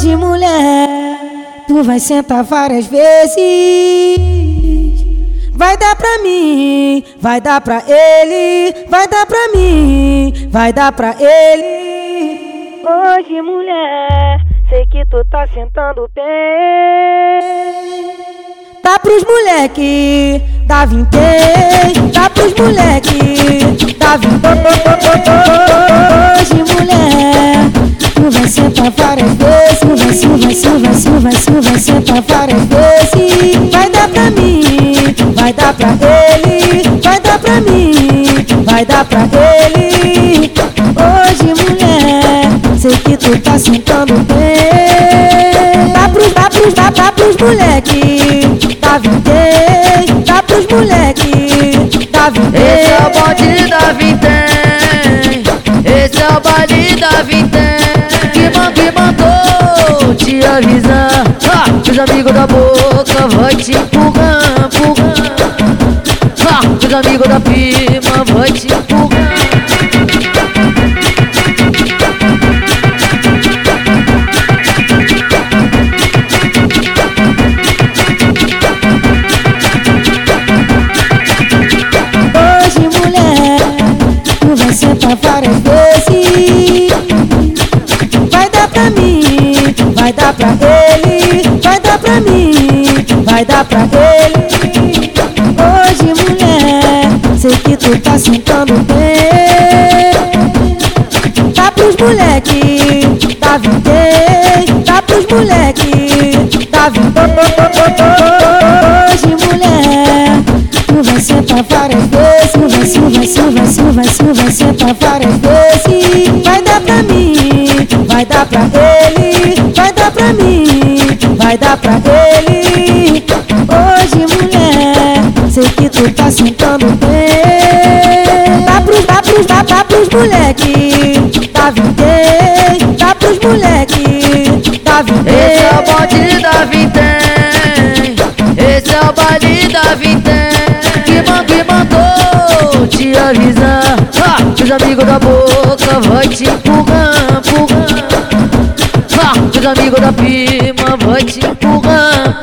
Hoje, mulher, tu vai sentar várias vezes. Vai dar pra mim, vai dar pra ele, vai dar pra mim, vai dar pra ele. Hoje, mulher, sei que tu tá sentando bem. Dá pros moleque, dá vintém, dá pros moleque, dá vintém. Hoje, mulher, tu vai sentar várias vezes, vai, sim, vai, sim, vai sentar várias vezes. Vai dar pra mim, vai dar pra ele, vai dar pra mim, vai dar pra ele. Hoje, mulher, sei que tu tá sentando bem. Dá pros, dá pros, dá, dá pros moleque, dá vintém, dá pros moleque, dá vintém. Esse é o bonde da vintém avisar ah, Os amigos da boca vai te empurrar, empurrar. Ah, Os amigos da prima vai te dar pra ele, vai dar pra mim, vai dar pra ele. Hoje, mulher, sei que tu tá sentando bem. Dá pros moleque, dá vintém, dá pros moleque, dá vintém. Hoje, mulher, tu vai sentar várias vezes, vai sim, vai sim, vai sim, vai sim, vai sentar várias vezes. Vai dar pra mim, vai dar pra ele, pra mim, vai dar pra ele. Hoje, mulher, sei que tu tá sentando bem. Dá pros, dá pros, dá, dá pros moleque, dá vintém, dá pros moleque, dá vintém. Esse é o bonde da vintém Esse é o baile da vintém Que, man, que mandou te avisar ah, Os amigos da boca vai te empurrar, os amigos da prima vai te empurrar